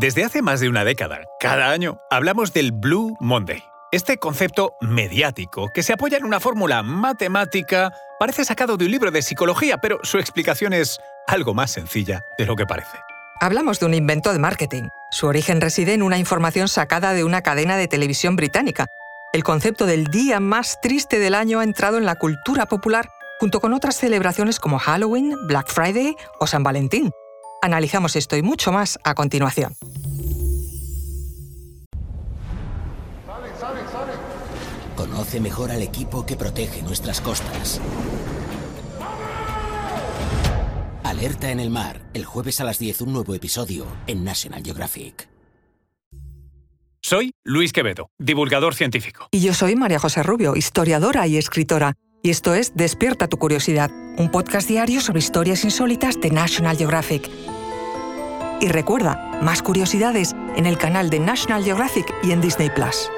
Desde hace más de una década, cada año, hablamos del Blue Monday. Este concepto mediático, que se apoya en una fórmula matemática, parece sacado de un libro de psicología, pero su explicación es algo más sencilla de lo que parece. Hablamos de un invento de marketing. Su origen reside en una información sacada de una cadena de televisión británica. El concepto del día más triste del año ha entrado en la cultura popular junto con otras celebraciones como Halloween, Black Friday o San Valentín. Analizamos esto y mucho más a continuación. Conoce mejor al equipo que protege nuestras costas. Alerta en el mar, el jueves a las 10 un nuevo episodio en National Geographic. Soy Luis Quevedo, divulgador científico. Y yo soy María José Rubio, historiadora y escritora. Y esto es Despierta tu curiosidad, un podcast diario sobre historias insólitas de National Geographic. Y recuerda, más curiosidades en el canal de National Geographic y en Disney Plus.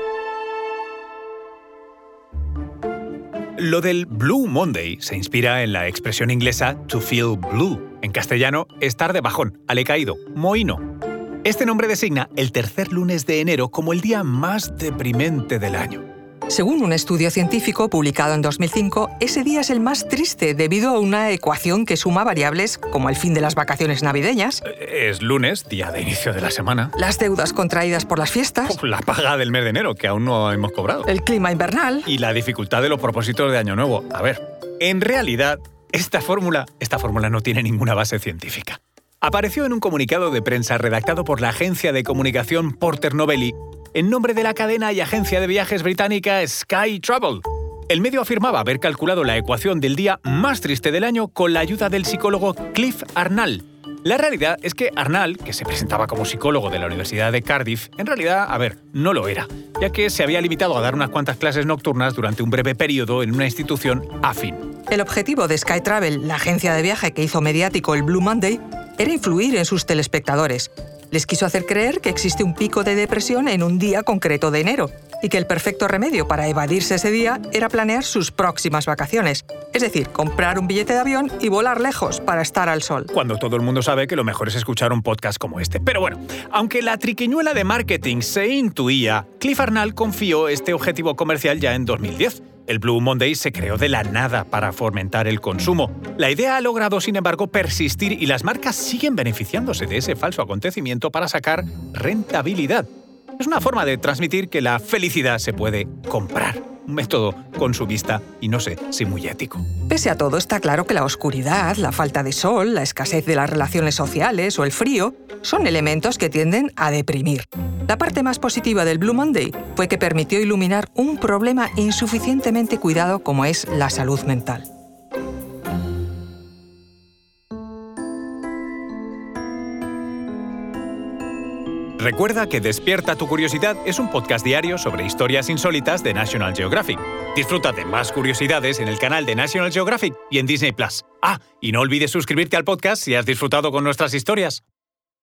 Lo del Blue Monday se inspira en la expresión inglesa to feel blue. En castellano, estar de bajón, alecaído, mohino. Este nombre designa el tercer lunes de enero como el día más deprimente del año. Según un estudio científico publicado en 2005, ese día es el más triste debido a una ecuación que suma variables como el fin de las vacaciones navideñas. Es lunes, día de inicio de la semana. Las deudas contraídas por las fiestas. La paga del mes de enero, que aún no hemos cobrado. El clima invernal. Y la dificultad de los propósitos de Año Nuevo. A ver, en realidad, esta fórmula, esta fórmula no tiene ninguna base científica. Apareció en un comunicado de prensa redactado por la agencia de comunicación Porter Novelli en nombre de la cadena y agencia de viajes británica Sky Travel. El medio afirmaba haber calculado la ecuación del día más triste del año con la ayuda del psicólogo Cliff Arnall. La realidad es que Arnall, que se presentaba como psicólogo de la Universidad de Cardiff, en realidad, a ver, no lo era, ya que se había limitado a dar unas cuantas clases nocturnas durante un breve periodo en una institución afín. El objetivo de Sky Travel, la agencia de viaje que hizo mediático el Blue Monday, era influir en sus telespectadores, les quiso hacer creer que existe un pico de depresión en un día concreto de enero y que el perfecto remedio para evadirse ese día era planear sus próximas vacaciones, es decir, comprar un billete de avión y volar lejos para estar al sol. Cuando todo el mundo sabe que lo mejor es escuchar un podcast como este. Pero bueno, aunque la triquiñuela de marketing se intuía, Cliff Arnall confió este objetivo comercial ya en 2010 el Blue Monday se creó de la nada para fomentar el consumo. La idea ha logrado, sin embargo, persistir y las marcas siguen beneficiándose de ese falso acontecimiento para sacar rentabilidad. Es una forma de transmitir que la felicidad se puede comprar un método con su vista y no sé si muy ético. Pese a todo, está claro que la oscuridad, la falta de sol, la escasez de las relaciones sociales o el frío son elementos que tienden a deprimir. La parte más positiva del Blue Monday fue que permitió iluminar un problema insuficientemente cuidado como es la salud mental. Recuerda que Despierta tu Curiosidad es un podcast diario sobre historias insólitas de National Geographic. Disfruta de más curiosidades en el canal de National Geographic y en Disney Plus. Ah, y no olvides suscribirte al podcast si has disfrutado con nuestras historias.